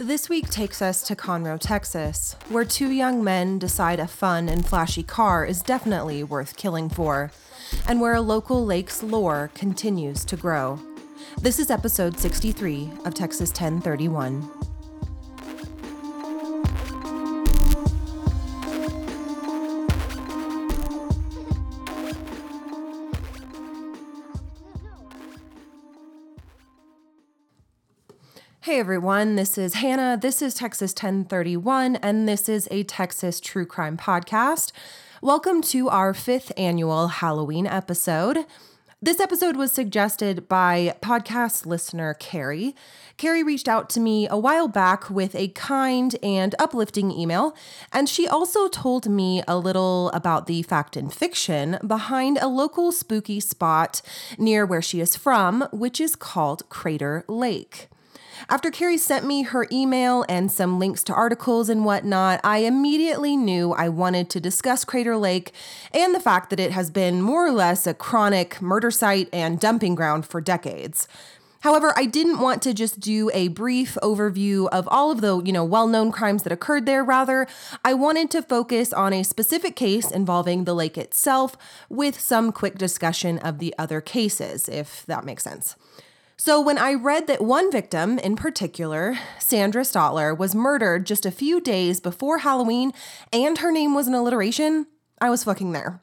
This week takes us to Conroe, Texas, where two young men decide a fun and flashy car is definitely worth killing for, and where a local lake's lore continues to grow. This is episode 63 of Texas 1031. Everyone, this is Hannah. This is Texas 1031, and this is a Texas true crime podcast. Welcome to our fifth annual Halloween episode. This episode was suggested by podcast listener Carrie. Carrie reached out to me a while back with a kind and uplifting email, and she also told me a little about the fact and fiction behind a local spooky spot near where she is from, which is called Crater Lake. After Carrie sent me her email and some links to articles and whatnot, I immediately knew I wanted to discuss Crater Lake and the fact that it has been more or less a chronic murder site and dumping ground for decades. However, I didn't want to just do a brief overview of all of the, you know, well-known crimes that occurred there. Rather, I wanted to focus on a specific case involving the lake itself with some quick discussion of the other cases, if that makes sense. So, when I read that one victim in particular, Sandra Stotler, was murdered just a few days before Halloween and her name was an alliteration, I was fucking there.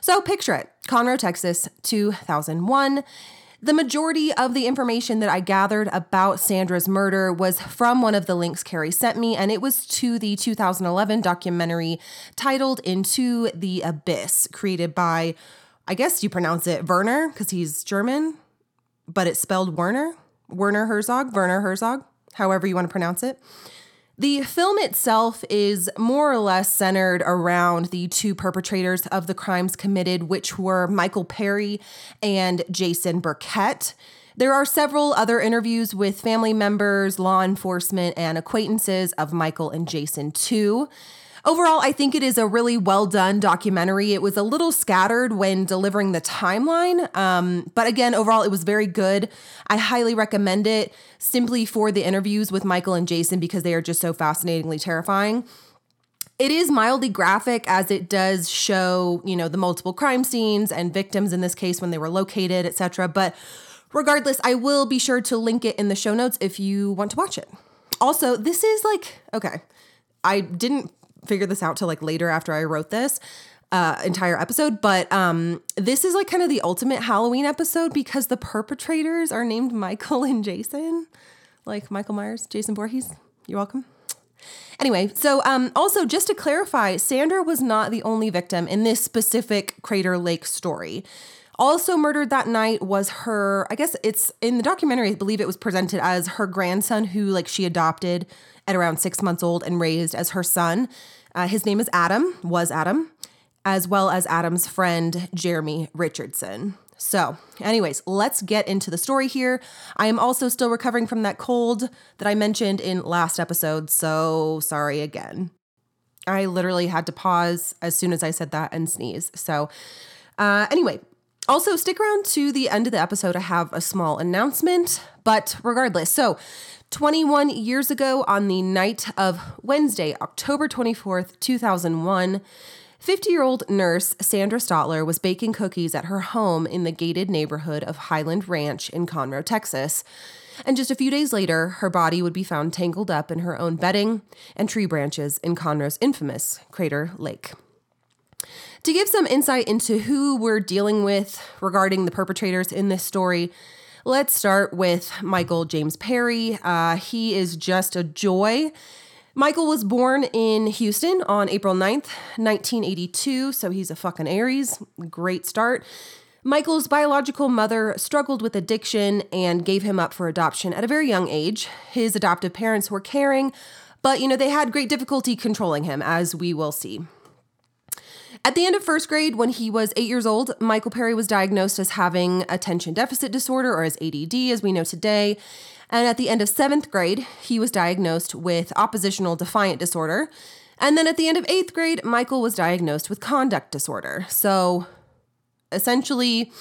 So, picture it Conroe, Texas, 2001. The majority of the information that I gathered about Sandra's murder was from one of the links Carrie sent me, and it was to the 2011 documentary titled Into the Abyss, created by, I guess you pronounce it Werner, because he's German but it's spelled Werner, Werner Herzog, Werner Herzog, however you want to pronounce it. The film itself is more or less centered around the two perpetrators of the crimes committed, which were Michael Perry and Jason Burkett. There are several other interviews with family members, law enforcement, and acquaintances of Michael and Jason, too. Overall, I think it is a really well done documentary. It was a little scattered when delivering the timeline, um, but again, overall, it was very good. I highly recommend it simply for the interviews with Michael and Jason because they are just so fascinatingly terrifying. It is mildly graphic as it does show, you know, the multiple crime scenes and victims in this case when they were located, etc. But regardless, I will be sure to link it in the show notes if you want to watch it. Also, this is like, okay, I didn't figure this out till like later after I wrote this uh, entire episode, but um, this is like kind of the ultimate Halloween episode because the perpetrators are named Michael and Jason, like Michael Myers, Jason Voorhees. You're welcome. Anyway, so um, also just to clarify, Sandra was not the only victim in this specific Crater Lake story. Also murdered that night was her, I guess it's in the documentary, I believe it was presented as her grandson who like she adopted at around six months old and raised as her son. Uh, his name is Adam, was Adam, as well as Adam's friend, Jeremy Richardson. So, anyways, let's get into the story here. I am also still recovering from that cold that I mentioned in last episode, so sorry again. I literally had to pause as soon as I said that and sneeze. So, uh, anyway, also stick around to the end of the episode. I have a small announcement, but regardless, so 21 years ago, on the night of Wednesday, October 24th, 2001, 50 year old nurse Sandra Stotler was baking cookies at her home in the gated neighborhood of Highland Ranch in Conroe, Texas. And just a few days later, her body would be found tangled up in her own bedding and tree branches in Conroe's infamous Crater Lake. To give some insight into who we're dealing with regarding the perpetrators in this story, Let's start with Michael James Perry. Uh, he is just a joy. Michael was born in Houston on April 9th, 1982, so he's a fucking Aries. Great start. Michael's biological mother struggled with addiction and gave him up for adoption at a very young age. His adoptive parents were caring, but you know, they had great difficulty controlling him, as we will see. At the end of first grade, when he was eight years old, Michael Perry was diagnosed as having attention deficit disorder, or as ADD, as we know today. And at the end of seventh grade, he was diagnosed with oppositional defiant disorder. And then at the end of eighth grade, Michael was diagnosed with conduct disorder. So essentially,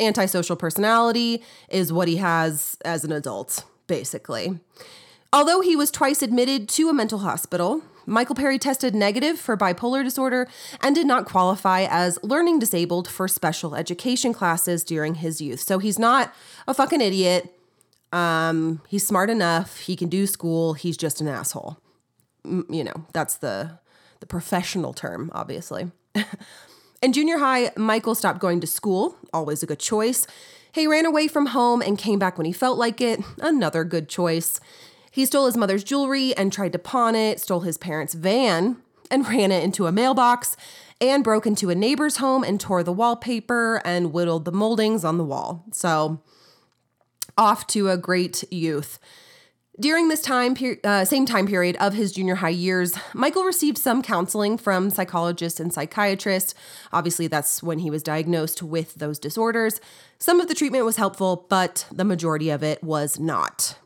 antisocial personality is what he has as an adult, basically. Although he was twice admitted to a mental hospital, Michael Perry tested negative for bipolar disorder and did not qualify as learning disabled for special education classes during his youth. So he's not a fucking idiot. Um, he's smart enough. He can do school. He's just an asshole. You know, that's the the professional term, obviously. In junior high, Michael stopped going to school, always a good choice. He ran away from home and came back when he felt like it, another good choice. He stole his mother's jewelry and tried to pawn it, stole his parents' van and ran it into a mailbox, and broke into a neighbor's home and tore the wallpaper and whittled the moldings on the wall. So, off to a great youth. During this time, uh, same time period of his junior high years, Michael received some counseling from psychologists and psychiatrists. Obviously, that's when he was diagnosed with those disorders. Some of the treatment was helpful, but the majority of it was not.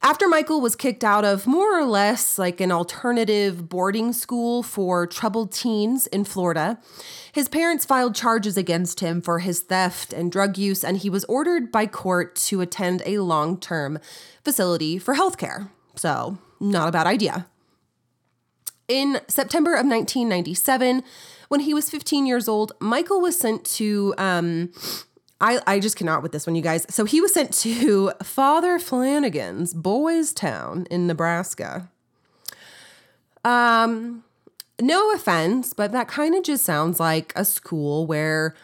After Michael was kicked out of more or less like an alternative boarding school for troubled teens in Florida, his parents filed charges against him for his theft and drug use, and he was ordered by court to attend a long term facility for healthcare. So, not a bad idea. In September of 1997, when he was 15 years old, Michael was sent to um, I, I just cannot with this one, you guys. So he was sent to Father Flanagan's Boys Town in Nebraska. Um, no offense, but that kind of just sounds like a school where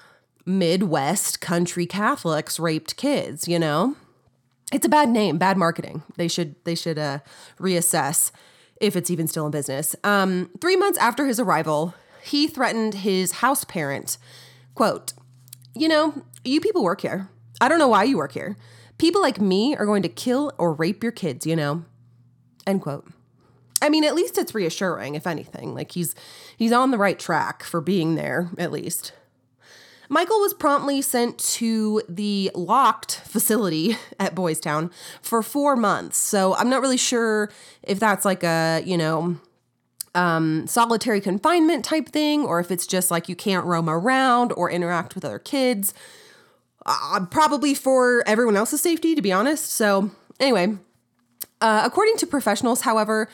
Midwest country Catholics raped kids, you know? It's a bad name, bad marketing. They should they should uh, reassess if it's even still in business. Um, three months after his arrival, he threatened his house parent, quote, you know, you people work here. I don't know why you work here. People like me are going to kill or rape your kids, you know? End quote. I mean, at least it's reassuring, if anything. Like he's he's on the right track for being there, at least. Michael was promptly sent to the locked facility at Boys Town for four months. So I'm not really sure if that's like a, you know, um, solitary confinement type thing, or if it's just like you can't roam around or interact with other kids. Uh, probably for everyone else's safety, to be honest. So, anyway, uh, according to professionals, however,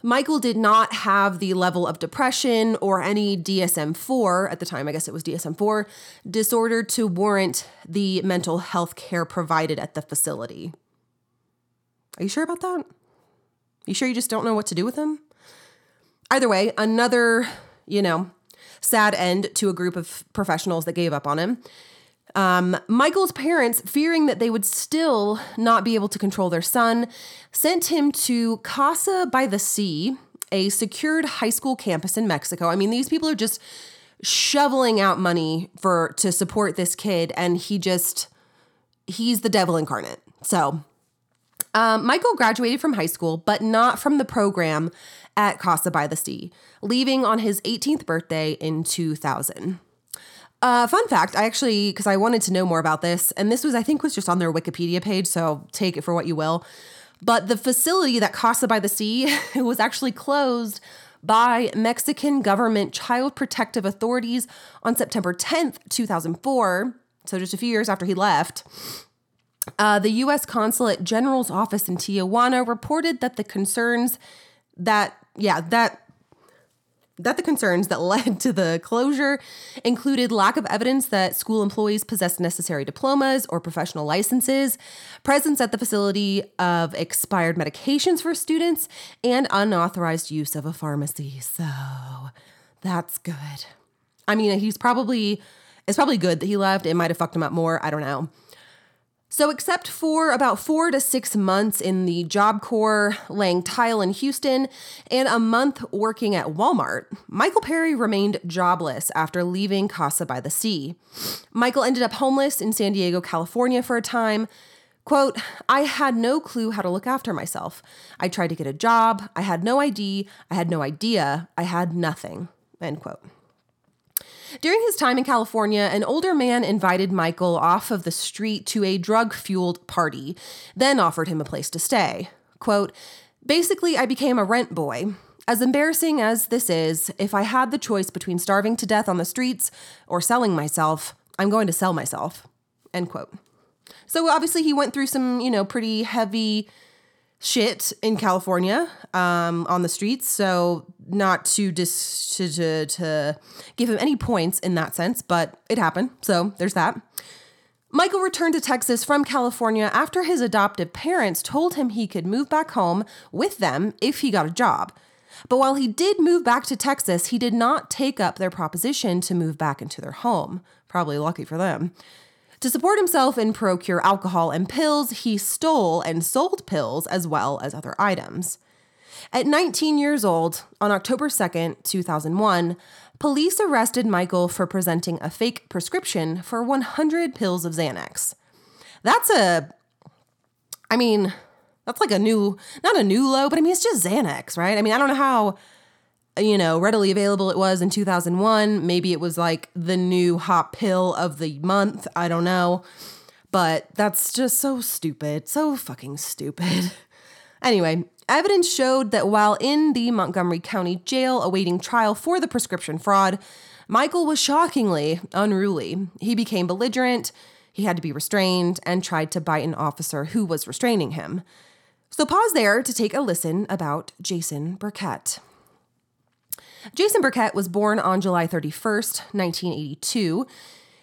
Michael did not have the level of depression or any DSM 4, at the time, I guess it was DSM 4, disorder to warrant the mental health care provided at the facility. Are you sure about that? You sure you just don't know what to do with him? Either way, another, you know, sad end to a group of professionals that gave up on him. Um, Michael's parents, fearing that they would still not be able to control their son, sent him to Casa by the Sea, a secured high school campus in Mexico. I mean, these people are just shoveling out money for to support this kid, and he just he's the devil incarnate. So, um, Michael graduated from high school, but not from the program at Casa by the Sea, leaving on his 18th birthday in 2000. Uh, fun fact, I actually, because I wanted to know more about this, and this was, I think, was just on their Wikipedia page, so take it for what you will. But the facility that Casa by the Sea was actually closed by Mexican government child protective authorities on September 10th, 2004. So just a few years after he left. Uh, the U.S. Consulate General's office in Tijuana reported that the concerns that yeah, that that the concerns that led to the closure included lack of evidence that school employees possessed necessary diplomas or professional licenses, presence at the facility of expired medications for students, and unauthorized use of a pharmacy. So that's good. I mean, he's probably it's probably good that he left. It might have fucked him up more. I don't know. So, except for about four to six months in the Job Corps laying tile in Houston and a month working at Walmart, Michael Perry remained jobless after leaving Casa by the Sea. Michael ended up homeless in San Diego, California for a time. Quote, I had no clue how to look after myself. I tried to get a job. I had no ID. I had no idea. I had nothing. End quote. During his time in California, an older man invited Michael off of the street to a drug fueled party, then offered him a place to stay. Quote, Basically, I became a rent boy. As embarrassing as this is, if I had the choice between starving to death on the streets or selling myself, I'm going to sell myself. End quote. So obviously, he went through some, you know, pretty heavy shit in California um, on the streets. So not to dis to, to to give him any points in that sense, but it happened. So there's that. Michael returned to Texas from California after his adoptive parents told him he could move back home with them if he got a job. But while he did move back to Texas, he did not take up their proposition to move back into their home. Probably lucky for them. To support himself and procure alcohol and pills, he stole and sold pills as well as other items. At 19 years old, on October 2nd, 2001, police arrested Michael for presenting a fake prescription for 100 pills of Xanax. That's a, I mean, that's like a new, not a new low, but I mean, it's just Xanax, right? I mean, I don't know how you know, readily available it was in 2001. Maybe it was like the new hot pill of the month. I don't know. But that's just so stupid. So fucking stupid. Anyway, evidence showed that while in the Montgomery County jail awaiting trial for the prescription fraud, Michael was shockingly unruly. He became belligerent, he had to be restrained, and tried to bite an officer who was restraining him. So pause there to take a listen about Jason Burkett. Jason Burkett was born on July 31st, 1982.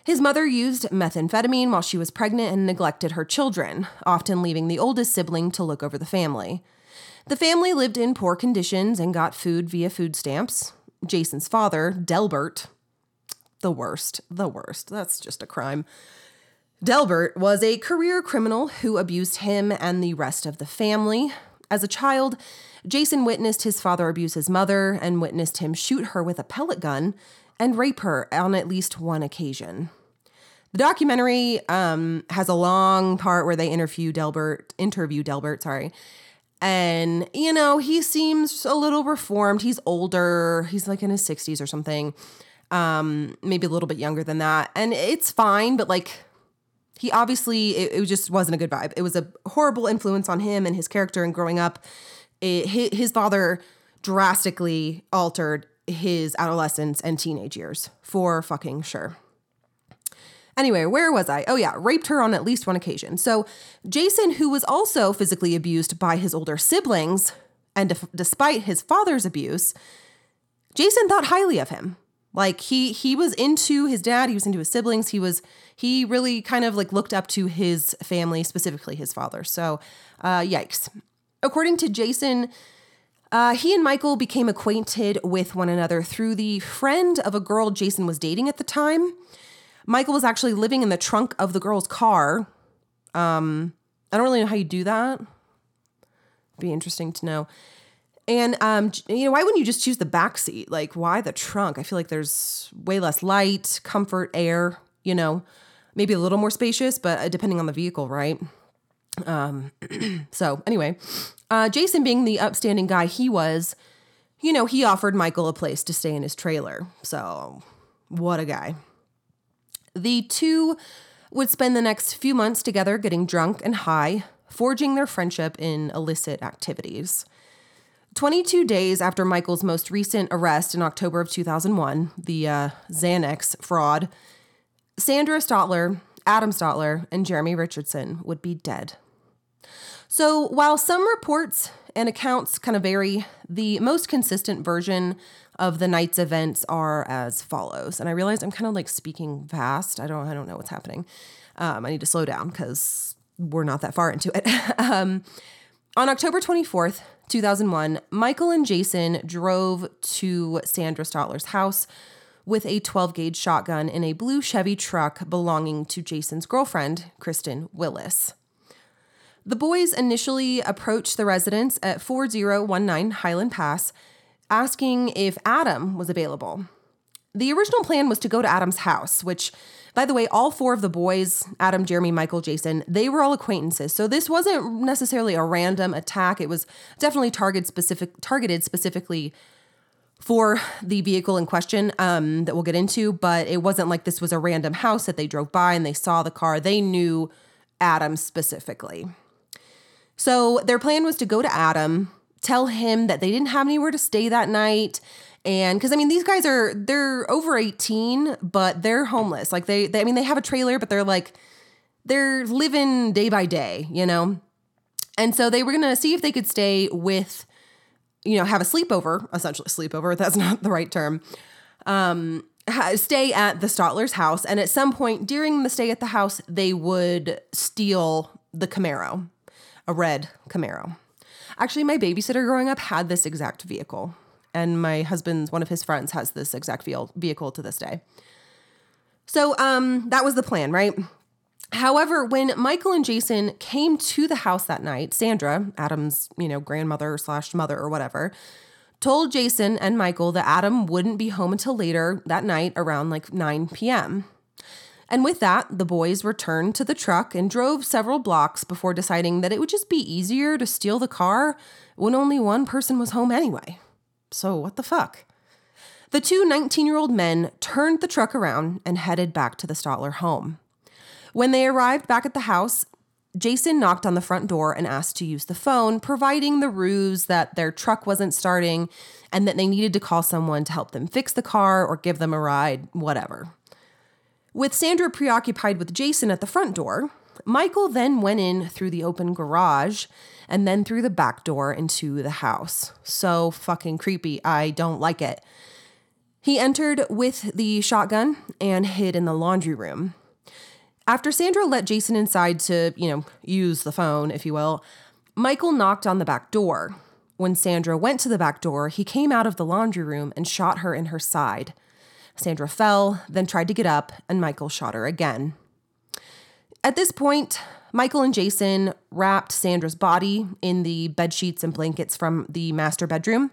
His mother used methamphetamine while she was pregnant and neglected her children, often leaving the oldest sibling to look over the family. The family lived in poor conditions and got food via food stamps. Jason's father, Delbert, the worst, the worst, that's just a crime. Delbert was a career criminal who abused him and the rest of the family. As a child, Jason witnessed his father abuse his mother and witnessed him shoot her with a pellet gun and rape her on at least one occasion. The documentary um, has a long part where they interview Delbert, interview Delbert, sorry. And, you know, he seems a little reformed. He's older. He's like in his 60s or something. Um, maybe a little bit younger than that. And it's fine, but like he obviously it, it just wasn't a good vibe. It was a horrible influence on him and his character and growing up it, his father drastically altered his adolescence and teenage years for fucking sure. Anyway, where was I? Oh, yeah, raped her on at least one occasion. So, Jason, who was also physically abused by his older siblings, and def- despite his father's abuse, Jason thought highly of him. Like he he was into his dad, he was into his siblings, he was he really kind of like looked up to his family, specifically his father. So, uh, yikes. According to Jason, uh, he and Michael became acquainted with one another through the friend of a girl Jason was dating at the time. Michael was actually living in the trunk of the girl's car. Um, I don't really know how you do that. Be interesting to know. And um, you know, why wouldn't you just choose the back seat? Like, why the trunk? I feel like there's way less light, comfort, air. You know, maybe a little more spacious, but uh, depending on the vehicle, right? Um, so anyway, uh, Jason being the upstanding guy he was, you know, he offered Michael a place to stay in his trailer. So what a guy. The two would spend the next few months together getting drunk and high, forging their friendship in illicit activities. 22 days after Michael's most recent arrest in October of 2001, the uh, Xanax fraud, Sandra Stotler, Adam Stotler, and Jeremy Richardson would be dead. So, while some reports and accounts kind of vary, the most consistent version of the night's events are as follows. And I realize I'm kind of like speaking fast. I don't I don't know what's happening. Um, I need to slow down because we're not that far into it. um, on October 24th, 2001, Michael and Jason drove to Sandra Stotler's house with a 12 gauge shotgun in a blue Chevy truck belonging to Jason's girlfriend, Kristen Willis. The boys initially approached the residence at 4019 Highland Pass, asking if Adam was available. The original plan was to go to Adam's house, which, by the way, all four of the boys Adam, Jeremy, Michael, Jason they were all acquaintances. So this wasn't necessarily a random attack. It was definitely target specific, targeted specifically for the vehicle in question um, that we'll get into, but it wasn't like this was a random house that they drove by and they saw the car. They knew Adam specifically. So their plan was to go to Adam, tell him that they didn't have anywhere to stay that night. And because I mean, these guys are they're over 18, but they're homeless. Like they, they I mean, they have a trailer, but they're like they're living day by day, you know? And so they were to see if they could stay with, you know, have a sleepover, essentially sleepover. That's not the right term. Um, stay at the Stotler's house. And at some point during the stay at the house, they would steal the Camaro, a red Camaro. Actually, my babysitter growing up had this exact vehicle. And my husband's, one of his friends, has this exact vehicle to this day. So um, that was the plan, right? However, when Michael and Jason came to the house that night, Sandra, Adam's, you know, grandmother slash mother or whatever, told Jason and Michael that Adam wouldn't be home until later that night around like 9 p.m. And with that, the boys returned to the truck and drove several blocks before deciding that it would just be easier to steal the car when only one person was home anyway. So, what the fuck? The two 19 year old men turned the truck around and headed back to the Stotler home. When they arrived back at the house, Jason knocked on the front door and asked to use the phone, providing the ruse that their truck wasn't starting and that they needed to call someone to help them fix the car or give them a ride, whatever. With Sandra preoccupied with Jason at the front door, Michael then went in through the open garage and then through the back door into the house. So fucking creepy. I don't like it. He entered with the shotgun and hid in the laundry room. After Sandra let Jason inside to, you know, use the phone, if you will, Michael knocked on the back door. When Sandra went to the back door, he came out of the laundry room and shot her in her side. Sandra fell, then tried to get up, and Michael shot her again. At this point, Michael and Jason wrapped Sandra's body in the bed sheets and blankets from the master bedroom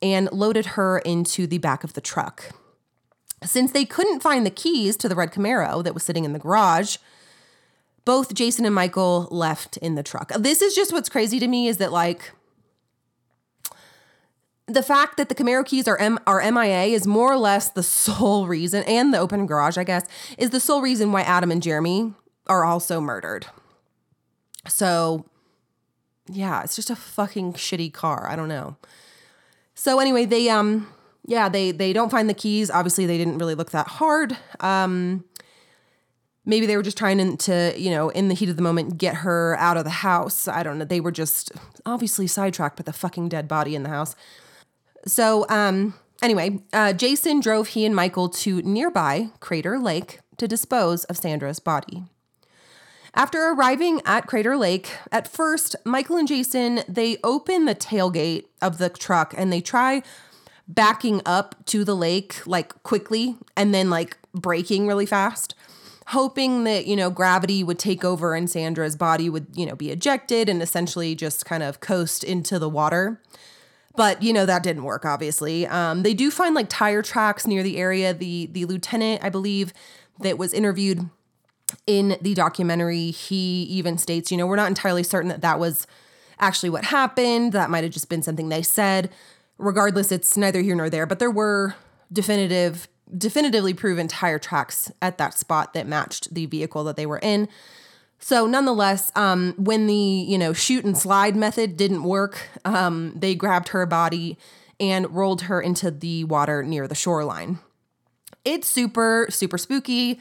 and loaded her into the back of the truck. Since they couldn't find the keys to the red Camaro that was sitting in the garage, both Jason and Michael left in the truck. This is just what's crazy to me is that like the fact that the Camaro keys are M- are MIA is more or less the sole reason, and the open garage, I guess, is the sole reason why Adam and Jeremy are also murdered. So, yeah, it's just a fucking shitty car. I don't know. So anyway, they um yeah, they they don't find the keys. Obviously, they didn't really look that hard. Um, maybe they were just trying to, you know, in the heat of the moment, get her out of the house. I don't know. They were just obviously sidetracked with a fucking dead body in the house. So, um, anyway, uh, Jason drove he and Michael to nearby Crater Lake to dispose of Sandra's body. After arriving at Crater Lake, at first, Michael and Jason, they open the tailgate of the truck and they try backing up to the lake like quickly and then like braking really fast hoping that you know gravity would take over and sandra's body would you know be ejected and essentially just kind of coast into the water but you know that didn't work obviously. Um, they do find like tire tracks near the area. The the lieutenant i believe that was interviewed in the documentary he even states you know we're not entirely certain that that was actually what happened. That might have just been something they said. Regardless, it's neither here nor there, but there were definitive, definitively proven tire tracks at that spot that matched the vehicle that they were in. So nonetheless, um, when the you know shoot and slide method didn't work, um, they grabbed her body and rolled her into the water near the shoreline. It's super super spooky.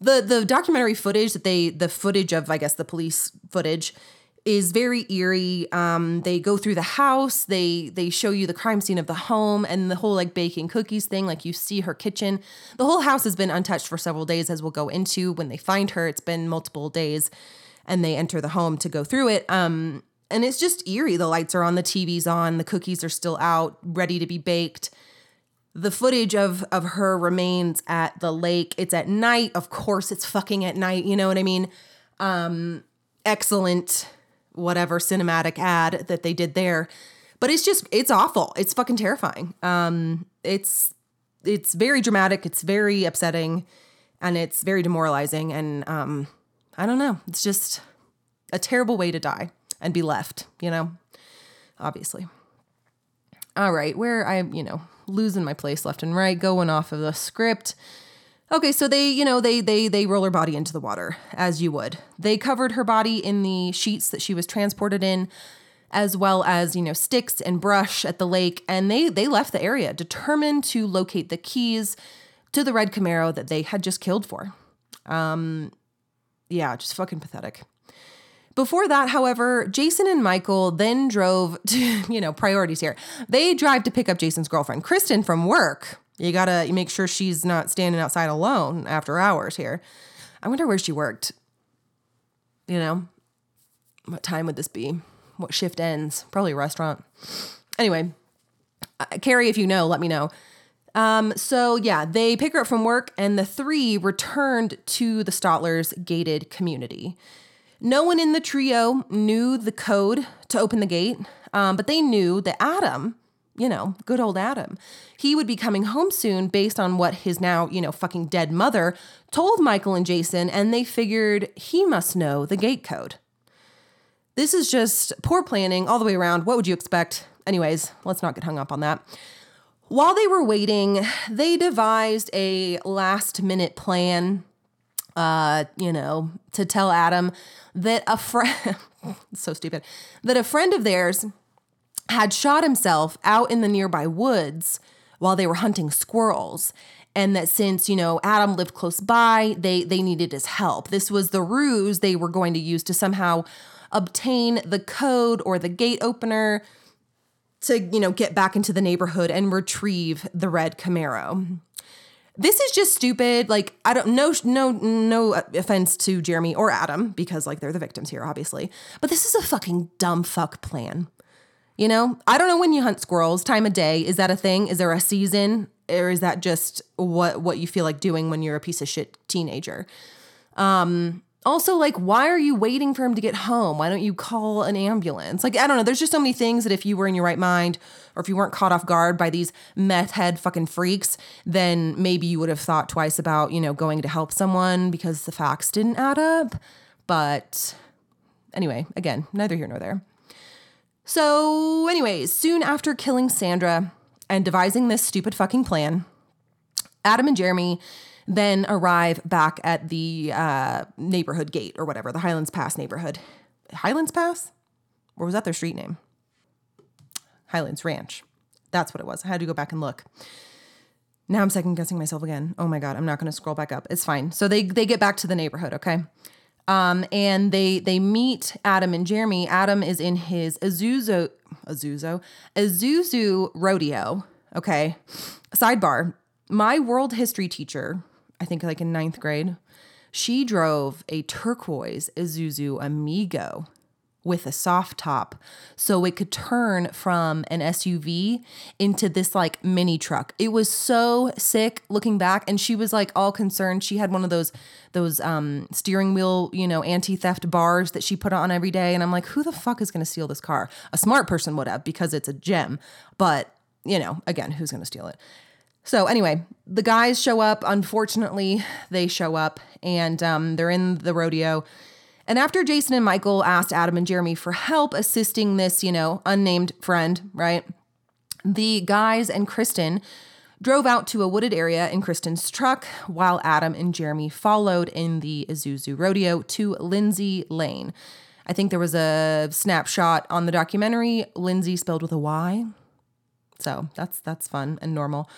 The the documentary footage that they the footage of I guess the police footage is very eerie. Um, they go through the house. They they show you the crime scene of the home and the whole like baking cookies thing. Like you see her kitchen. The whole house has been untouched for several days, as we'll go into when they find her. It's been multiple days, and they enter the home to go through it. Um, and it's just eerie. The lights are on, the TV's on, the cookies are still out, ready to be baked. The footage of of her remains at the lake. It's at night. Of course, it's fucking at night. You know what I mean? Um, excellent whatever cinematic ad that they did there. But it's just it's awful. It's fucking terrifying. Um it's it's very dramatic, it's very upsetting, and it's very demoralizing and um I don't know. It's just a terrible way to die and be left, you know? Obviously. All right, where I, you know, losing my place left and right, going off of the script. Okay, so they, you know, they they they roll her body into the water as you would. They covered her body in the sheets that she was transported in as well as, you know, sticks and brush at the lake and they they left the area determined to locate the keys to the red Camaro that they had just killed for. Um yeah, just fucking pathetic. Before that, however, Jason and Michael then drove to, you know, priorities here. They drive to pick up Jason's girlfriend, Kristen, from work. You gotta make sure she's not standing outside alone after hours here. I wonder where she worked. You know, what time would this be? What shift ends? Probably a restaurant. Anyway, uh, Carrie, if you know, let me know. Um, so yeah, they pick her up from work, and the three returned to the Stotlers' gated community. No one in the trio knew the code to open the gate, um, but they knew that Adam, you know, good old Adam, he would be coming home soon based on what his now, you know, fucking dead mother told Michael and Jason, and they figured he must know the gate code. This is just poor planning all the way around. What would you expect? Anyways, let's not get hung up on that. While they were waiting, they devised a last minute plan, uh, you know, to tell Adam that a friend, so stupid, that a friend of theirs had shot himself out in the nearby woods while they were hunting squirrels and that since you know Adam lived close by they they needed his help this was the ruse they were going to use to somehow obtain the code or the gate opener to, you know, get back into the neighborhood and retrieve the red Camaro. This is just stupid. Like, I don't no no no offense to Jeremy or Adam because like they're the victims here obviously. But this is a fucking dumb fuck plan. You know? I don't know when you hunt squirrels, time of day, is that a thing? Is there a season or is that just what what you feel like doing when you're a piece of shit teenager? Um also like why are you waiting for him to get home why don't you call an ambulance like i don't know there's just so many things that if you were in your right mind or if you weren't caught off guard by these meth head fucking freaks then maybe you would have thought twice about you know going to help someone because the facts didn't add up but anyway again neither here nor there so anyways soon after killing sandra and devising this stupid fucking plan adam and jeremy then arrive back at the uh, neighborhood gate or whatever, the Highlands Pass neighborhood. Highlands Pass? Or was that their street name? Highlands Ranch. That's what it was. I had to go back and look. Now I'm second guessing myself again. Oh my god, I'm not going to scroll back up. It's fine. So they they get back to the neighborhood, okay? Um, and they they meet Adam and Jeremy. Adam is in his Azuzo Azuzo Azuzu rodeo. Okay. Sidebar: My world history teacher I think like in ninth grade, she drove a turquoise Isuzu Amigo with a soft top so it could turn from an SUV into this like mini truck. It was so sick looking back and she was like all concerned. She had one of those those um steering wheel, you know, anti-theft bars that she put on every day and I'm like, who the fuck is going to steal this car? A smart person would have because it's a gem. But, you know, again, who's going to steal it? So anyway, the guys show up. Unfortunately, they show up and um, they're in the rodeo. And after Jason and Michael asked Adam and Jeremy for help assisting this, you know, unnamed friend, right? The guys and Kristen drove out to a wooded area in Kristen's truck while Adam and Jeremy followed in the Isuzu rodeo to Lindsay Lane. I think there was a snapshot on the documentary, Lindsay spelled with a Y. So that's that's fun and normal.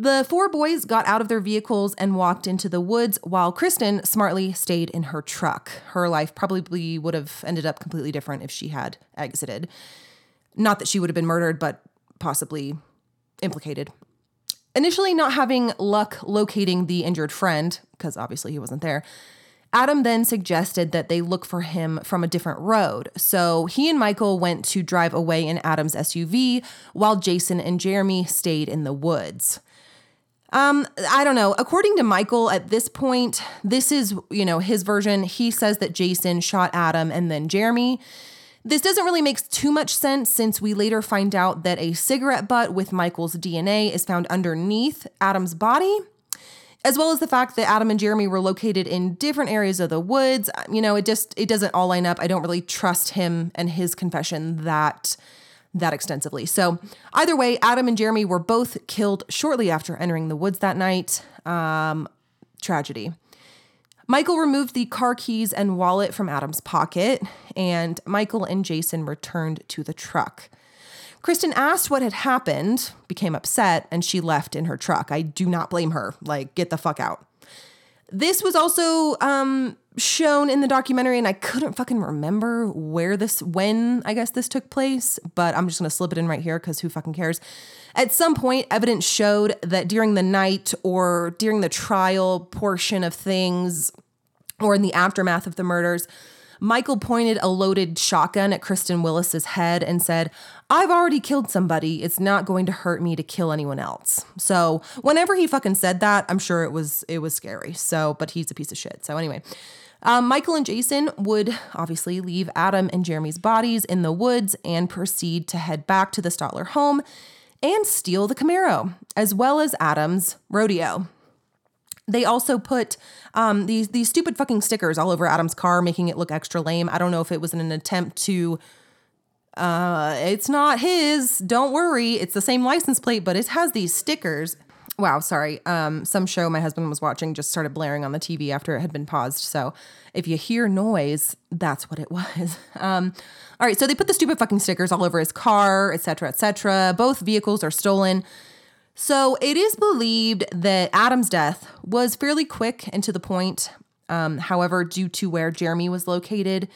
The four boys got out of their vehicles and walked into the woods while Kristen smartly stayed in her truck. Her life probably would have ended up completely different if she had exited. Not that she would have been murdered, but possibly implicated. Initially, not having luck locating the injured friend, because obviously he wasn't there, Adam then suggested that they look for him from a different road. So he and Michael went to drive away in Adam's SUV while Jason and Jeremy stayed in the woods. Um, I don't know. According to Michael, at this point, this is, you know, his version. He says that Jason shot Adam and then Jeremy. This doesn't really make too much sense since we later find out that a cigarette butt with Michael's DNA is found underneath Adam's body, as well as the fact that Adam and Jeremy were located in different areas of the woods. You know, it just it doesn't all line up. I don't really trust him and his confession that that extensively. So, either way, Adam and Jeremy were both killed shortly after entering the woods that night. Um, tragedy. Michael removed the car keys and wallet from Adam's pocket, and Michael and Jason returned to the truck. Kristen asked what had happened, became upset, and she left in her truck. I do not blame her. Like, get the fuck out. This was also um, shown in the documentary, and I couldn't fucking remember where this, when I guess this took place, but I'm just gonna slip it in right here because who fucking cares. At some point, evidence showed that during the night or during the trial portion of things, or in the aftermath of the murders, Michael pointed a loaded shotgun at Kristen Willis's head and said, I've already killed somebody. It's not going to hurt me to kill anyone else. So whenever he fucking said that, I'm sure it was it was scary. So, but he's a piece of shit. So anyway. Um, Michael and Jason would obviously leave Adam and Jeremy's bodies in the woods and proceed to head back to the Stotler home and steal the Camaro, as well as Adam's rodeo. They also put um, these these stupid fucking stickers all over Adam's car, making it look extra lame. I don't know if it was in an attempt to. Uh, it's not his. Don't worry, it's the same license plate, but it has these stickers. Wow, sorry. Um, some show my husband was watching just started blaring on the TV after it had been paused. So if you hear noise, that's what it was. Um, all right, so they put the stupid fucking stickers all over his car, etc., etc. Both vehicles are stolen. So it is believed that Adam's death was fairly quick and to the point. Um, however, due to where Jeremy was located,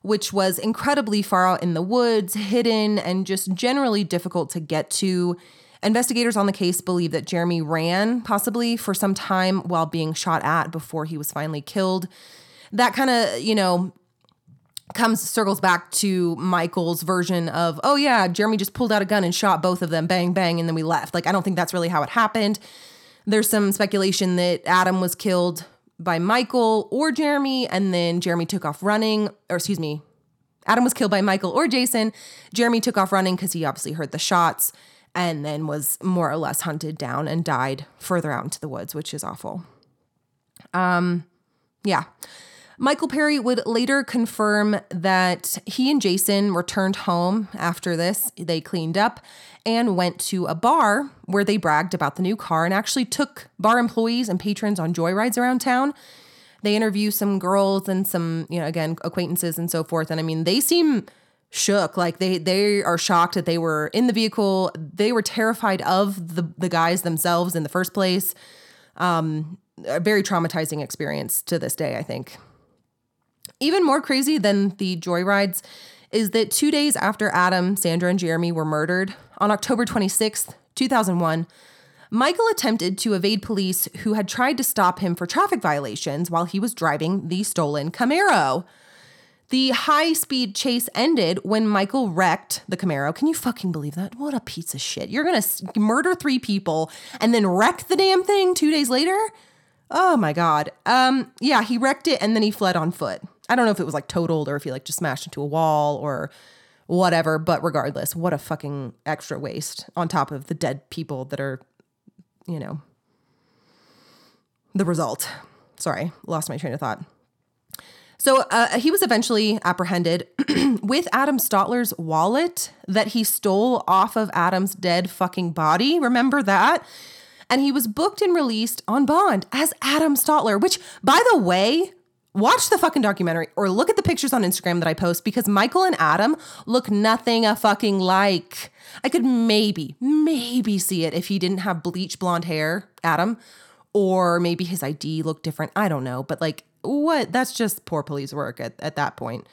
which was incredibly far out in the woods, hidden, and just generally difficult to get to, investigators on the case believe that Jeremy ran possibly for some time while being shot at before he was finally killed. That kind of, you know, comes circles back to Michael's version of, oh yeah, Jeremy just pulled out a gun and shot both of them, bang bang, and then we left. Like I don't think that's really how it happened. There's some speculation that Adam was killed by Michael or Jeremy, and then Jeremy took off running, or excuse me, Adam was killed by Michael or Jason. Jeremy took off running because he obviously heard the shots and then was more or less hunted down and died further out into the woods, which is awful. Um, yeah. Michael Perry would later confirm that he and Jason returned home after this. They cleaned up and went to a bar where they bragged about the new car and actually took bar employees and patrons on joyrides around town. They interview some girls and some, you know, again, acquaintances and so forth. And I mean, they seem shook like they they are shocked that they were in the vehicle they were terrified of the the guys themselves in the first place um a very traumatizing experience to this day i think even more crazy than the joyrides is that two days after Adam, Sandra, and Jeremy were murdered, on October 26th, 2001, Michael attempted to evade police who had tried to stop him for traffic violations while he was driving the stolen Camaro. The high speed chase ended when Michael wrecked the Camaro. Can you fucking believe that? What a piece of shit. You're gonna murder three people and then wreck the damn thing two days later? Oh my God. Um, yeah, he wrecked it and then he fled on foot. I don't know if it was like totaled or if he like just smashed into a wall or whatever, but regardless, what a fucking extra waste on top of the dead people that are, you know, the result. Sorry, lost my train of thought. So uh, he was eventually apprehended with Adam Stotler's wallet that he stole off of Adam's dead fucking body. Remember that? And he was booked and released on bond as Adam Stotler, which, by the way, watch the fucking documentary or look at the pictures on Instagram that I post because Michael and Adam look nothing a fucking like. I could maybe, maybe see it if he didn't have bleach blonde hair, Adam, or maybe his ID looked different. I don't know, but like, what? That's just poor police work at, at that point.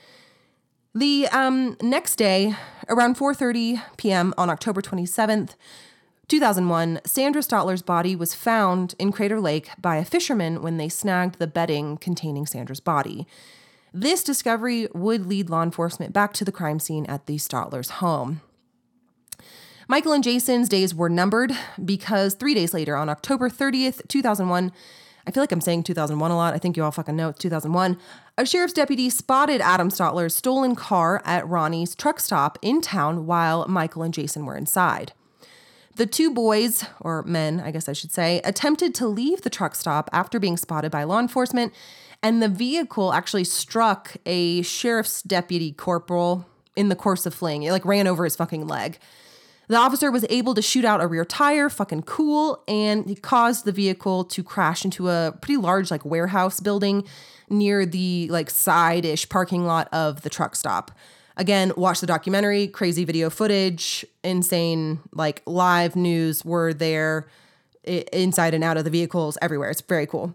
The um, next day, around 4:30 p.m. on October 27th, 2001, Sandra Stotler's body was found in Crater Lake by a fisherman when they snagged the bedding containing Sandra's body. This discovery would lead law enforcement back to the crime scene at the Stotler's home. Michael and Jason's days were numbered because three days later, on October 30th, 2001, I feel like I'm saying 2001 a lot. I think you all fucking know it's 2001. A sheriff's deputy spotted Adam Stotler's stolen car at Ronnie's truck stop in town while Michael and Jason were inside. The two boys, or men, I guess I should say, attempted to leave the truck stop after being spotted by law enforcement, and the vehicle actually struck a sheriff's deputy corporal in the course of fleeing. It like ran over his fucking leg. The officer was able to shoot out a rear tire, fucking cool, and he caused the vehicle to crash into a pretty large like warehouse building near the like side-ish parking lot of the truck stop. Again, watch the documentary, crazy video footage, insane like live news were there inside and out of the vehicles everywhere. It's very cool.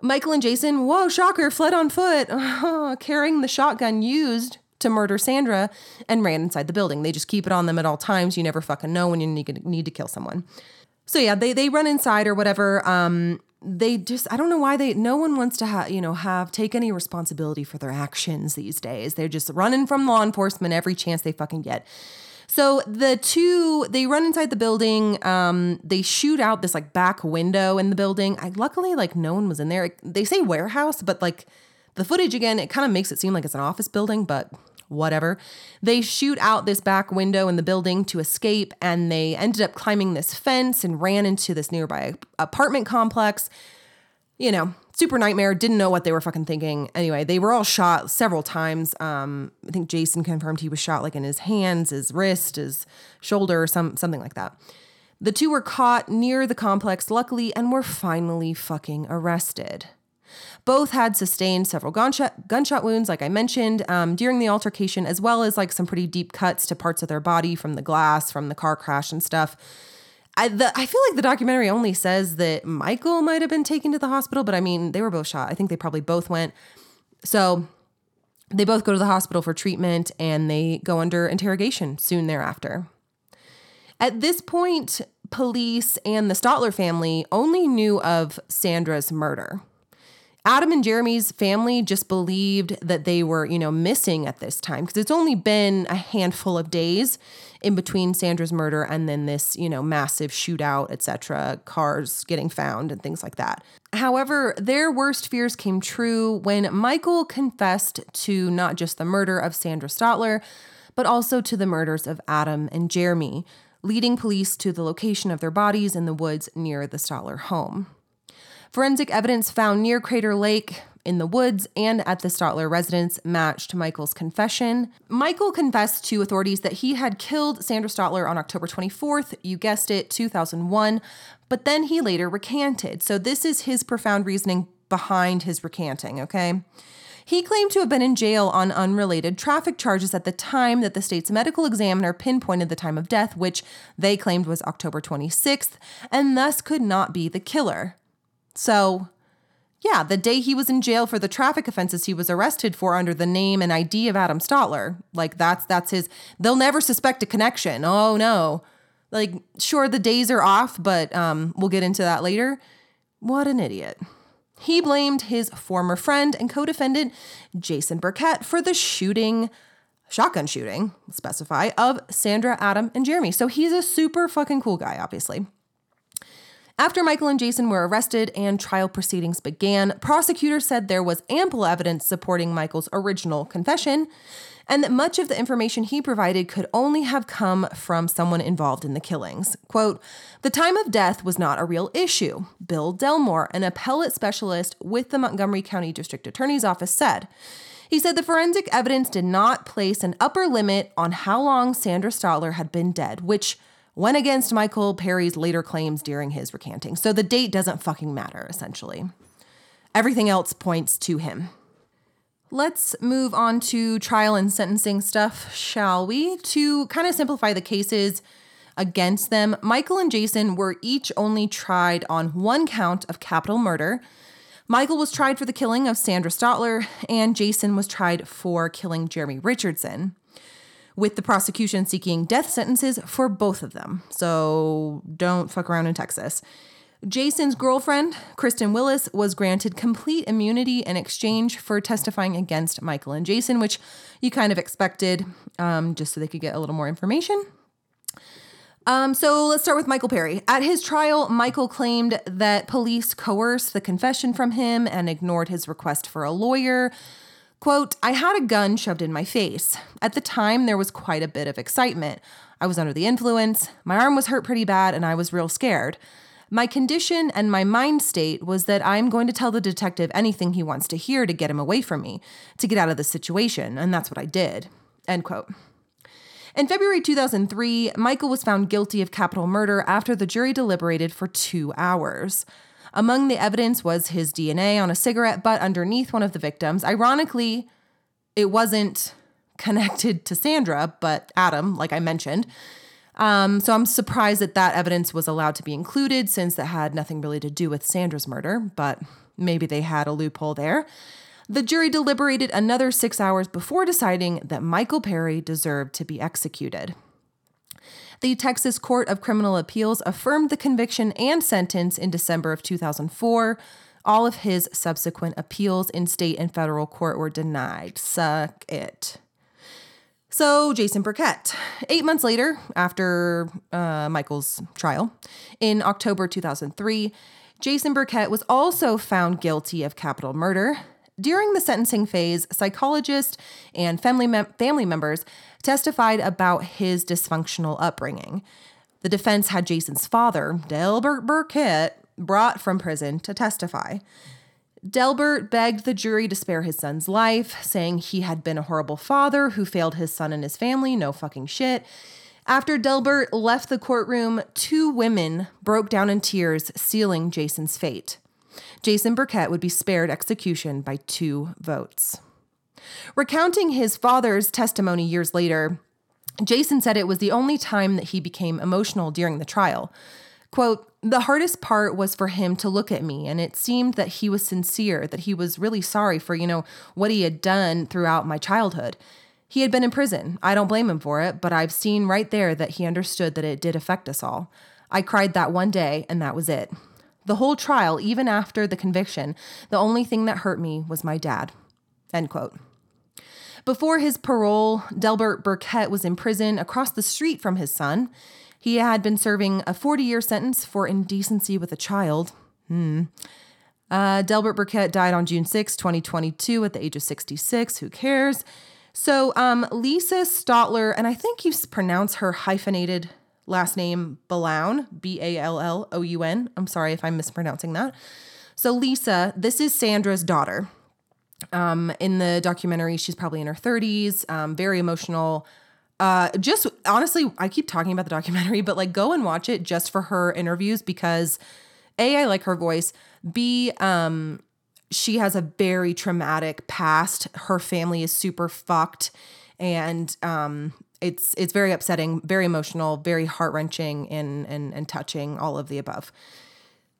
Michael and Jason, whoa, shocker, fled on foot, carrying the shotgun used to murder Sandra and ran inside the building. They just keep it on them at all times. You never fucking know when you need, to kill someone. So yeah, they they run inside or whatever. Um, they just I don't know why they no one wants to have you know have take any responsibility for their actions these days. They're just running from law enforcement every chance they fucking get. So the two they run inside the building. Um, they shoot out this like back window in the building. I luckily like no one was in there. They say warehouse, but like the footage again, it kind of makes it seem like it's an office building, but whatever. They shoot out this back window in the building to escape, and they ended up climbing this fence and ran into this nearby apartment complex. You know, super nightmare. Didn't know what they were fucking thinking. Anyway, they were all shot several times. Um, I think Jason confirmed he was shot like in his hands, his wrist, his shoulder, some something like that. The two were caught near the complex, luckily, and were finally fucking arrested. Both had sustained several gunshot gunshot wounds, like I mentioned, um, during the altercation, as well as like some pretty deep cuts to parts of their body from the glass, from the car crash and stuff. I, the, I feel like the documentary only says that Michael might have been taken to the hospital, but I mean, they were both shot. I think they probably both went. So they both go to the hospital for treatment and they go under interrogation soon thereafter. At this point, police and the Stotler family only knew of Sandra's murder. Adam and Jeremy's family just believed that they were, you know, missing at this time because it's only been a handful of days in between Sandra's murder and then this, you know, massive shootout, etc., cars getting found and things like that. However, their worst fears came true when Michael confessed to not just the murder of Sandra Stotler, but also to the murders of Adam and Jeremy, leading police to the location of their bodies in the woods near the Stotler home. Forensic evidence found near Crater Lake in the woods and at the Stotler residence matched Michael's confession. Michael confessed to authorities that he had killed Sandra Stotler on October 24th, you guessed it, 2001, but then he later recanted. So this is his profound reasoning behind his recanting, okay? He claimed to have been in jail on unrelated traffic charges at the time that the state's medical examiner pinpointed the time of death, which they claimed was October 26th, and thus could not be the killer. So, yeah, the day he was in jail for the traffic offenses he was arrested for under the name and ID of Adam Stotler. Like that's that's his they'll never suspect a connection. Oh no. Like sure the days are off, but um we'll get into that later. What an idiot. He blamed his former friend and co-defendant Jason Burkett for the shooting shotgun shooting, specify, of Sandra, Adam, and Jeremy. So he's a super fucking cool guy, obviously. After Michael and Jason were arrested and trial proceedings began, prosecutors said there was ample evidence supporting Michael's original confession and that much of the information he provided could only have come from someone involved in the killings. Quote, the time of death was not a real issue, Bill Delmore, an appellate specialist with the Montgomery County District Attorney's Office, said. He said the forensic evidence did not place an upper limit on how long Sandra Stotler had been dead, which went against Michael Perry's later claims during his recanting. So the date doesn't fucking matter, essentially. Everything else points to him. Let's move on to trial and sentencing stuff, shall we? To kind of simplify the cases against them, Michael and Jason were each only tried on one count of capital murder. Michael was tried for the killing of Sandra Stotler, and Jason was tried for killing Jeremy Richardson with the prosecution seeking death sentences for both of them. So don't fuck around in Texas. Jason's girlfriend, Kristen Willis, was granted complete immunity in exchange for testifying against Michael and Jason, which you kind of expected, um, just so they could get a little more information. Um, so let's start with Michael Perry. At his trial, Michael claimed that police coerced the confession from him and ignored his request for a lawyer. Quote, I had a gun shoved in my face. At the time, there was quite a bit of excitement. I was under the influence, my arm was hurt pretty bad, and I was real scared. My condition and my mind state was that I'm going to tell the detective anything he wants to hear to get him away from me, to get out of the situation, and that's what I did. End quote. In February 2003, Michael was found guilty of capital murder after the jury deliberated for two hours. Among the evidence was his DNA on a cigarette butt underneath one of the victims. Ironically, it wasn't connected to Sandra, but Adam, like I mentioned. Um, so I'm surprised that that evidence was allowed to be included since that had nothing really to do with Sandra's murder, but maybe they had a loophole there. The jury deliberated another six hours before deciding that Michael Perry deserved to be executed. The Texas Court of Criminal Appeals affirmed the conviction and sentence in December of 2004. All of his subsequent appeals in state and federal court were denied. Suck it. So, Jason Burkett. Eight months later, after uh, Michael's trial, in October 2003, Jason Burkett was also found guilty of capital murder. During the sentencing phase, psychologists and family, mem- family members testified about his dysfunctional upbringing. The defense had Jason's father, Delbert Burkett, brought from prison to testify. Delbert begged the jury to spare his son's life, saying he had been a horrible father who failed his son and his family. No fucking shit. After Delbert left the courtroom, two women broke down in tears, sealing Jason's fate. Jason Burkett would be spared execution by two votes. Recounting his father's testimony years later, Jason said it was the only time that he became emotional during the trial. Quote, the hardest part was for him to look at me, and it seemed that he was sincere, that he was really sorry for, you know, what he had done throughout my childhood. He had been in prison. I don't blame him for it, but I've seen right there that he understood that it did affect us all. I cried that one day, and that was it. The whole trial, even after the conviction, the only thing that hurt me was my dad. End quote. Before his parole, Delbert Burkett was in prison across the street from his son. He had been serving a 40 year sentence for indecency with a child. Hmm. Uh, Delbert Burkett died on June 6, 2022, at the age of 66. Who cares? So, um, Lisa Stotler, and I think you pronounce her hyphenated last name Balloun, B A L L O U N. I'm sorry if I'm mispronouncing that. So, Lisa, this is Sandra's daughter. Um, in the documentary, she's probably in her 30s, um, very emotional. Uh, just honestly, I keep talking about the documentary, but like go and watch it just for her interviews because A, I like her voice. B, um, she has a very traumatic past. Her family is super fucked. And um, it's it's very upsetting, very emotional, very heart wrenching, and and and touching. All of the above.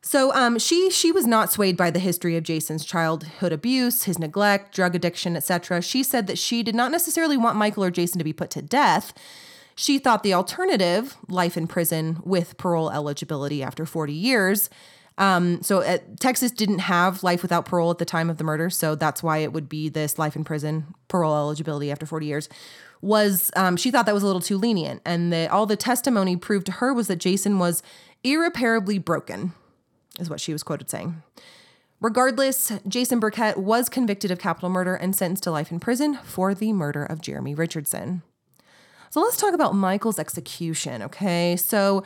So um, she she was not swayed by the history of Jason's childhood abuse, his neglect, drug addiction, etc. She said that she did not necessarily want Michael or Jason to be put to death. She thought the alternative, life in prison with parole eligibility after 40 years. Um, so uh, Texas didn't have life without parole at the time of the murder, so that's why it would be this life in prison, parole eligibility after 40 years was um, she thought that was a little too lenient, and all the testimony proved to her was that Jason was irreparably broken, is what she was quoted saying. Regardless, Jason Burkett was convicted of capital murder and sentenced to life in prison for the murder of Jeremy Richardson. So let's talk about Michael's execution, okay? So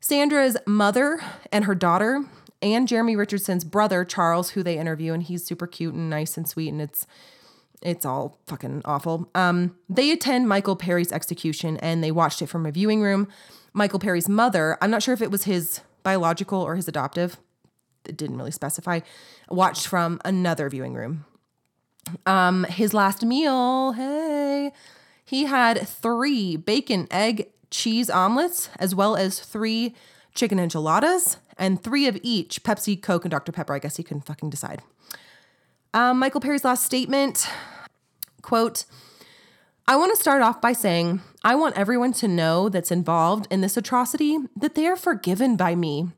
Sandra's mother and her daughter and Jeremy Richardson's brother, Charles, who they interview, and he's super cute and nice and sweet, and it's it's all fucking awful. Um, they attend Michael Perry's execution and they watched it from a viewing room. Michael Perry's mother, I'm not sure if it was his biological or his adoptive, it didn't really specify, watched from another viewing room. Um, his last meal, hey, he had three bacon, egg, cheese omelets, as well as three chicken enchiladas, and three of each Pepsi, Coke, and Dr. Pepper. I guess he couldn't fucking decide. Um, Michael Perry's last statement quote, I want to start off by saying I want everyone to know that's involved in this atrocity that they are forgiven by me.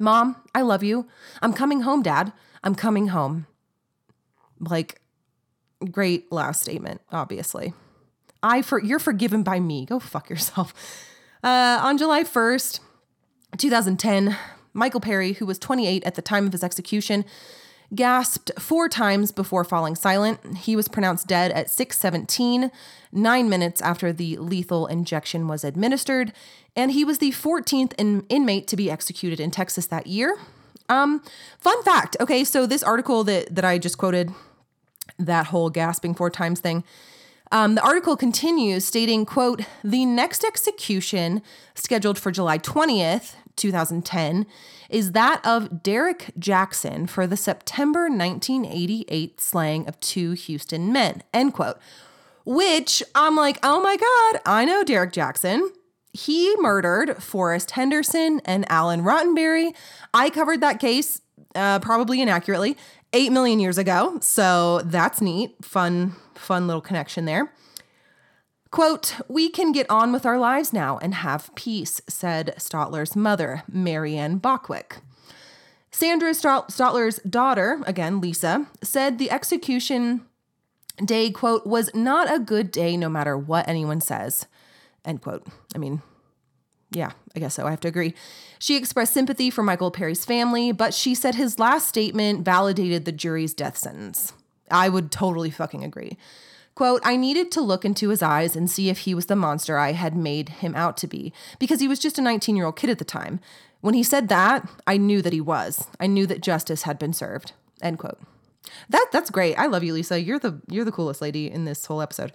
Mom, I love you. I'm coming home, Dad. I'm coming home. Like, great last statement, obviously. I for you're forgiven by me. Go fuck yourself. Uh, on July 1st, 2010, Michael Perry, who was 28 at the time of his execution, gasped four times before falling silent. He was pronounced dead at 6:17, 9 minutes after the lethal injection was administered, and he was the 14th in- inmate to be executed in Texas that year. Um, fun fact. Okay, so this article that that I just quoted, that whole gasping four times thing. Um, the article continues stating, quote, the next execution scheduled for July 20th, 2010 is that of Derek Jackson for the September 1988 slaying of two Houston men, end quote. Which I'm like, oh my God, I know Derek Jackson. He murdered Forrest Henderson and Alan Rottenberry. I covered that case uh, probably inaccurately, 8 million years ago. So that's neat. Fun, fun little connection there. Quote, We can get on with our lives now and have peace, said Stotler's mother, Marianne Bockwik. Sandra Stotler's daughter, again, Lisa, said the execution day, quote, was not a good day no matter what anyone says, end quote. I mean, yeah, I guess so. I have to agree. She expressed sympathy for Michael Perry's family, but she said his last statement validated the jury's death sentence. I would totally fucking agree. Quote, I needed to look into his eyes and see if he was the monster I had made him out to be, because he was just a 19 year old kid at the time. When he said that, I knew that he was. I knew that justice had been served. End quote. That that's great. I love you, Lisa. You're the you're the coolest lady in this whole episode.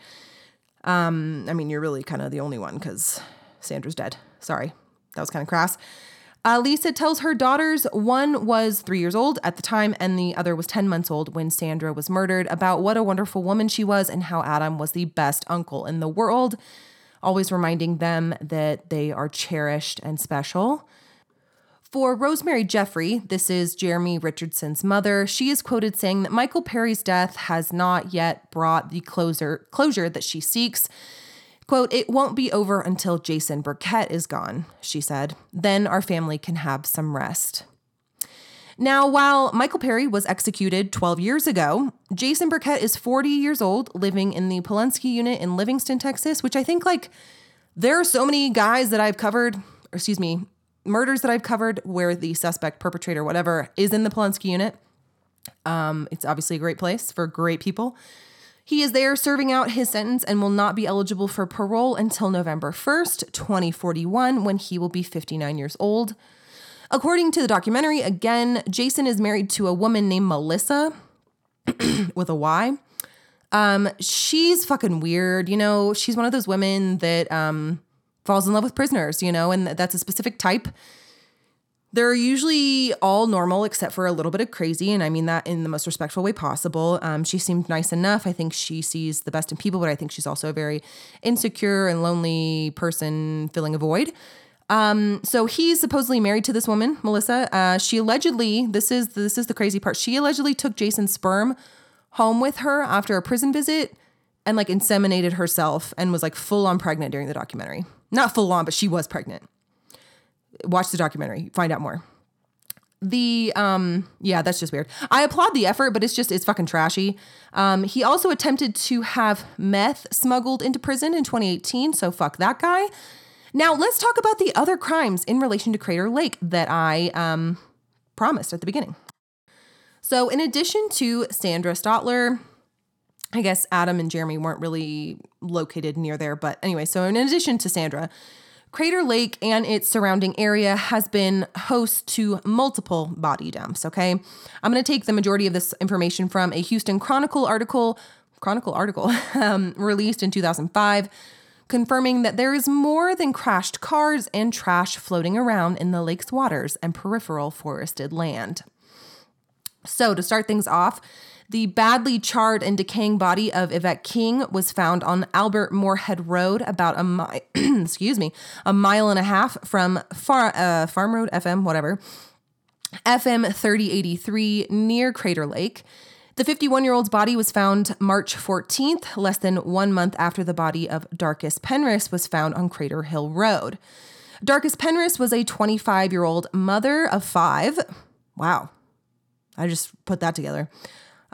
Um, I mean, you're really kind of the only one because Sandra's dead. Sorry, that was kind of crass. Uh, Lisa tells her daughters one was three years old at the time and the other was 10 months old when Sandra was murdered about what a wonderful woman she was and how Adam was the best uncle in the world, always reminding them that they are cherished and special. For Rosemary Jeffrey, this is Jeremy Richardson's mother, she is quoted saying that Michael Perry's death has not yet brought the closure, closure that she seeks Quote, it won't be over until Jason Burkett is gone, she said. Then our family can have some rest. Now, while Michael Perry was executed 12 years ago, Jason Burkett is 40 years old, living in the Polunsky unit in Livingston, Texas, which I think, like, there are so many guys that I've covered, or excuse me, murders that I've covered where the suspect, perpetrator, whatever, is in the Polunsky unit. Um, it's obviously a great place for great people. He is there serving out his sentence and will not be eligible for parole until November 1st, 2041, when he will be 59 years old. According to the documentary, again, Jason is married to a woman named Melissa with a Y. Um, she's fucking weird. You know, she's one of those women that um, falls in love with prisoners, you know, and that's a specific type. They're usually all normal except for a little bit of crazy, and I mean that in the most respectful way possible. Um, she seemed nice enough. I think she sees the best in people, but I think she's also a very insecure and lonely person filling a void. Um, so he's supposedly married to this woman, Melissa. Uh, she allegedly, this is this is the crazy part. She allegedly took Jason's sperm home with her after a prison visit and like inseminated herself and was like full on pregnant during the documentary. Not full on, but she was pregnant watch the documentary, find out more. The um yeah, that's just weird. I applaud the effort, but it's just it's fucking trashy. Um he also attempted to have meth smuggled into prison in 2018, so fuck that guy. Now, let's talk about the other crimes in relation to Crater Lake that I um promised at the beginning. So, in addition to Sandra Stotler, I guess Adam and Jeremy weren't really located near there, but anyway, so in addition to Sandra, Crater Lake and its surrounding area has been host to multiple body dumps, okay? I'm going to take the majority of this information from a Houston Chronicle article, Chronicle article um, released in 2005 confirming that there is more than crashed cars and trash floating around in the lake's waters and peripheral forested land. So, to start things off, the badly charred and decaying body of Yvette King was found on Albert Moorhead Road, about a mile, excuse me, a mile and a half from Far, uh, Farm Road FM, whatever, FM 3083 near Crater Lake. The 51 year old's body was found March 14th, less than one month after the body of Darcus Penrith was found on Crater Hill Road. Darcus Penrith was a 25 year old mother of five. Wow. I just put that together.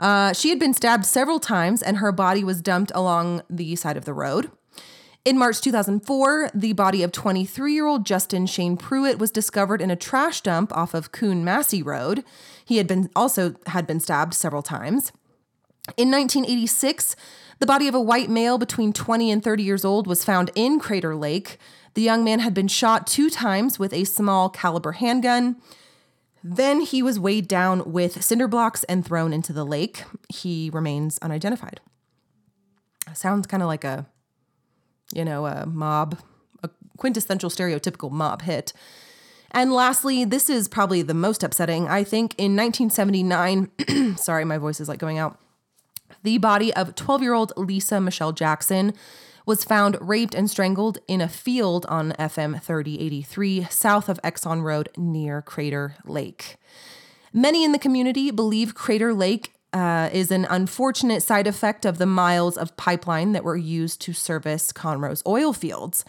Uh, she had been stabbed several times and her body was dumped along the side of the road. In March 2004, the body of 23 year old Justin Shane Pruitt was discovered in a trash dump off of Coon Massey Road. He had been also had been stabbed several times. In 1986, the body of a white male between 20 and 30 years old was found in Crater Lake. The young man had been shot two times with a small caliber handgun. Then he was weighed down with cinder blocks and thrown into the lake. He remains unidentified. Sounds kind of like a, you know, a mob, a quintessential stereotypical mob hit. And lastly, this is probably the most upsetting. I think in 1979, sorry, my voice is like going out. The body of 12 year old Lisa Michelle Jackson was found raped and strangled in a field on FM 3083 south of Exxon Road near Crater Lake. Many in the community believe Crater Lake uh, is an unfortunate side effect of the miles of pipeline that were used to service Conroe's oil fields.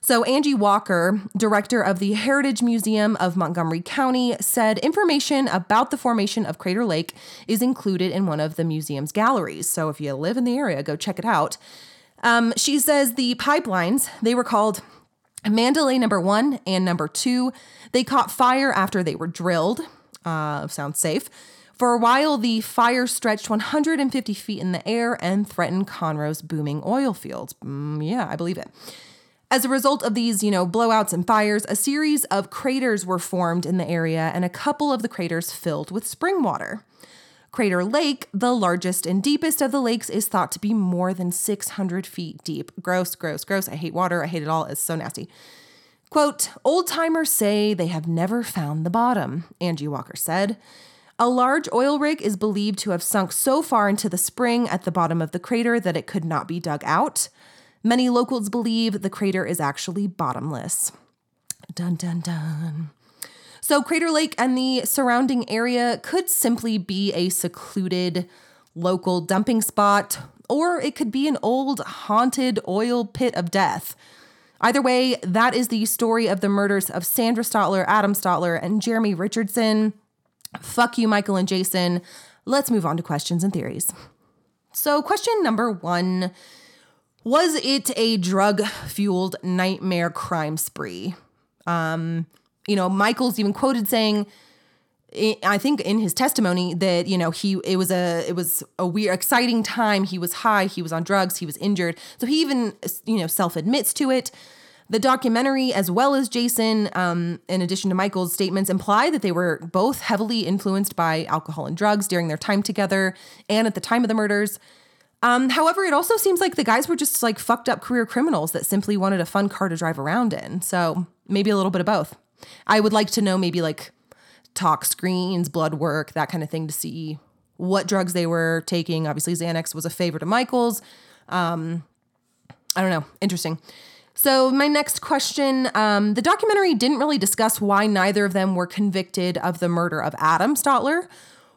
So, Angie Walker, director of the Heritage Museum of Montgomery County, said information about the formation of Crater Lake is included in one of the museum's galleries. So, if you live in the area, go check it out. Um, she says the pipelines, they were called Mandalay number one and number two. They caught fire after they were drilled. Uh, sounds safe. For a while, the fire stretched 150 feet in the air and threatened Conroe's booming oil fields. Mm, yeah, I believe it. As a result of these, you know, blowouts and fires, a series of craters were formed in the area and a couple of the craters filled with spring water. Crater Lake, the largest and deepest of the lakes, is thought to be more than 600 feet deep. Gross, gross, gross. I hate water. I hate it all. It's so nasty. Quote, old timers say they have never found the bottom, Angie Walker said. A large oil rig is believed to have sunk so far into the spring at the bottom of the crater that it could not be dug out. Many locals believe the crater is actually bottomless. Dun dun dun. So, Crater Lake and the surrounding area could simply be a secluded local dumping spot, or it could be an old haunted oil pit of death. Either way, that is the story of the murders of Sandra Stotler, Adam Stotler, and Jeremy Richardson. Fuck you, Michael and Jason. Let's move on to questions and theories. So, question number one was it a drug fueled nightmare crime spree? Um, you know, Michael's even quoted saying, I think in his testimony that you know he it was a it was a weird exciting time. He was high, he was on drugs, he was injured. So he even you know self admits to it. The documentary, as well as Jason, um, in addition to Michael's statements, imply that they were both heavily influenced by alcohol and drugs during their time together and at the time of the murders. Um, however, it also seems like the guys were just like fucked up career criminals that simply wanted a fun car to drive around in. So maybe a little bit of both. I would like to know maybe like tox screens, blood work, that kind of thing to see what drugs they were taking. Obviously, Xanax was a favorite of Michael's. Um, I don't know. Interesting. So, my next question um, the documentary didn't really discuss why neither of them were convicted of the murder of Adam Stotler,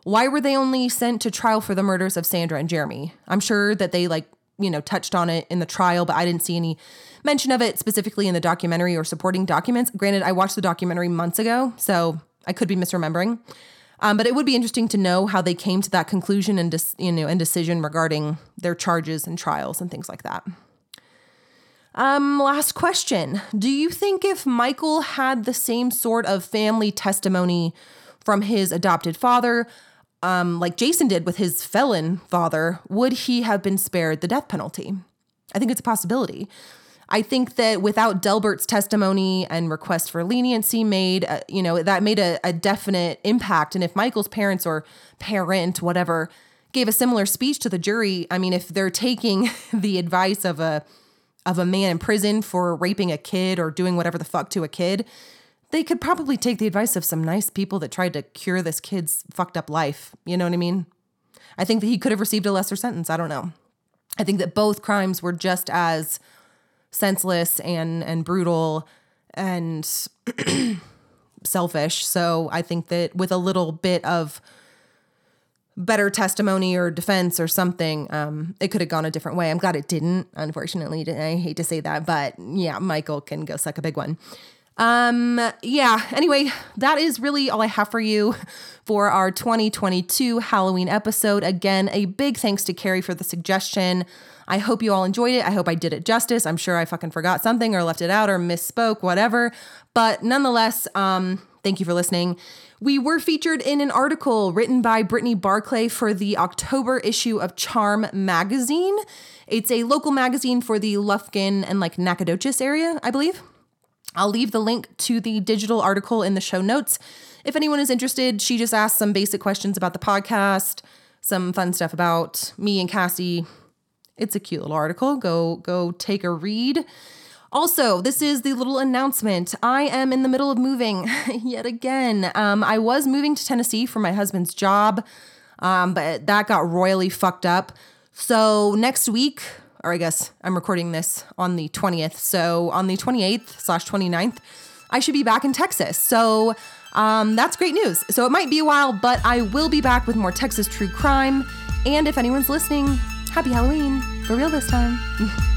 why were they only sent to trial for the murders of Sandra and Jeremy? I'm sure that they like, you know, touched on it in the trial, but I didn't see any mention of it specifically in the documentary or supporting documents. Granted, I watched the documentary months ago, so I could be misremembering. Um, but it would be interesting to know how they came to that conclusion and dis- you know and decision regarding their charges and trials and things like that. Um, last question: Do you think if Michael had the same sort of family testimony from his adopted father, um, like Jason did with his felon father, would he have been spared the death penalty? I think it's a possibility. I think that without Delbert's testimony and request for leniency made, uh, you know, that made a, a definite impact. And if Michael's parents or parent, whatever, gave a similar speech to the jury, I mean, if they're taking the advice of a of a man in prison for raping a kid or doing whatever the fuck to a kid, they could probably take the advice of some nice people that tried to cure this kid's fucked up life. You know what I mean? I think that he could have received a lesser sentence. I don't know. I think that both crimes were just as senseless and and brutal and selfish. So I think that with a little bit of better testimony or defense or something, um, it could have gone a different way. I'm glad it didn't. Unfortunately, I hate to say that, but yeah, Michael can go suck a big one. Um, yeah, anyway, that is really all I have for you for our 2022 Halloween episode. Again, a big thanks to Carrie for the suggestion. I hope you all enjoyed it. I hope I did it justice. I'm sure I fucking forgot something or left it out or misspoke, whatever. But nonetheless, um, thank you for listening. We were featured in an article written by Brittany Barclay for the October issue of Charm magazine. It's a local magazine for the Lufkin and like Nacogdoches area, I believe. I'll leave the link to the digital article in the show notes. If anyone is interested, she just asked some basic questions about the podcast, some fun stuff about me and Cassie. It's a cute little article. Go go take a read. Also, this is the little announcement. I am in the middle of moving yet again. Um, I was moving to Tennessee for my husband's job, um, but that got royally fucked up. So next week, or I guess I'm recording this on the 20th. So on the 28th slash 29th, I should be back in Texas. So Um, that's great news. So it might be a while, but I will be back with more Texas true crime. And if anyone's listening, happy Halloween for real this time.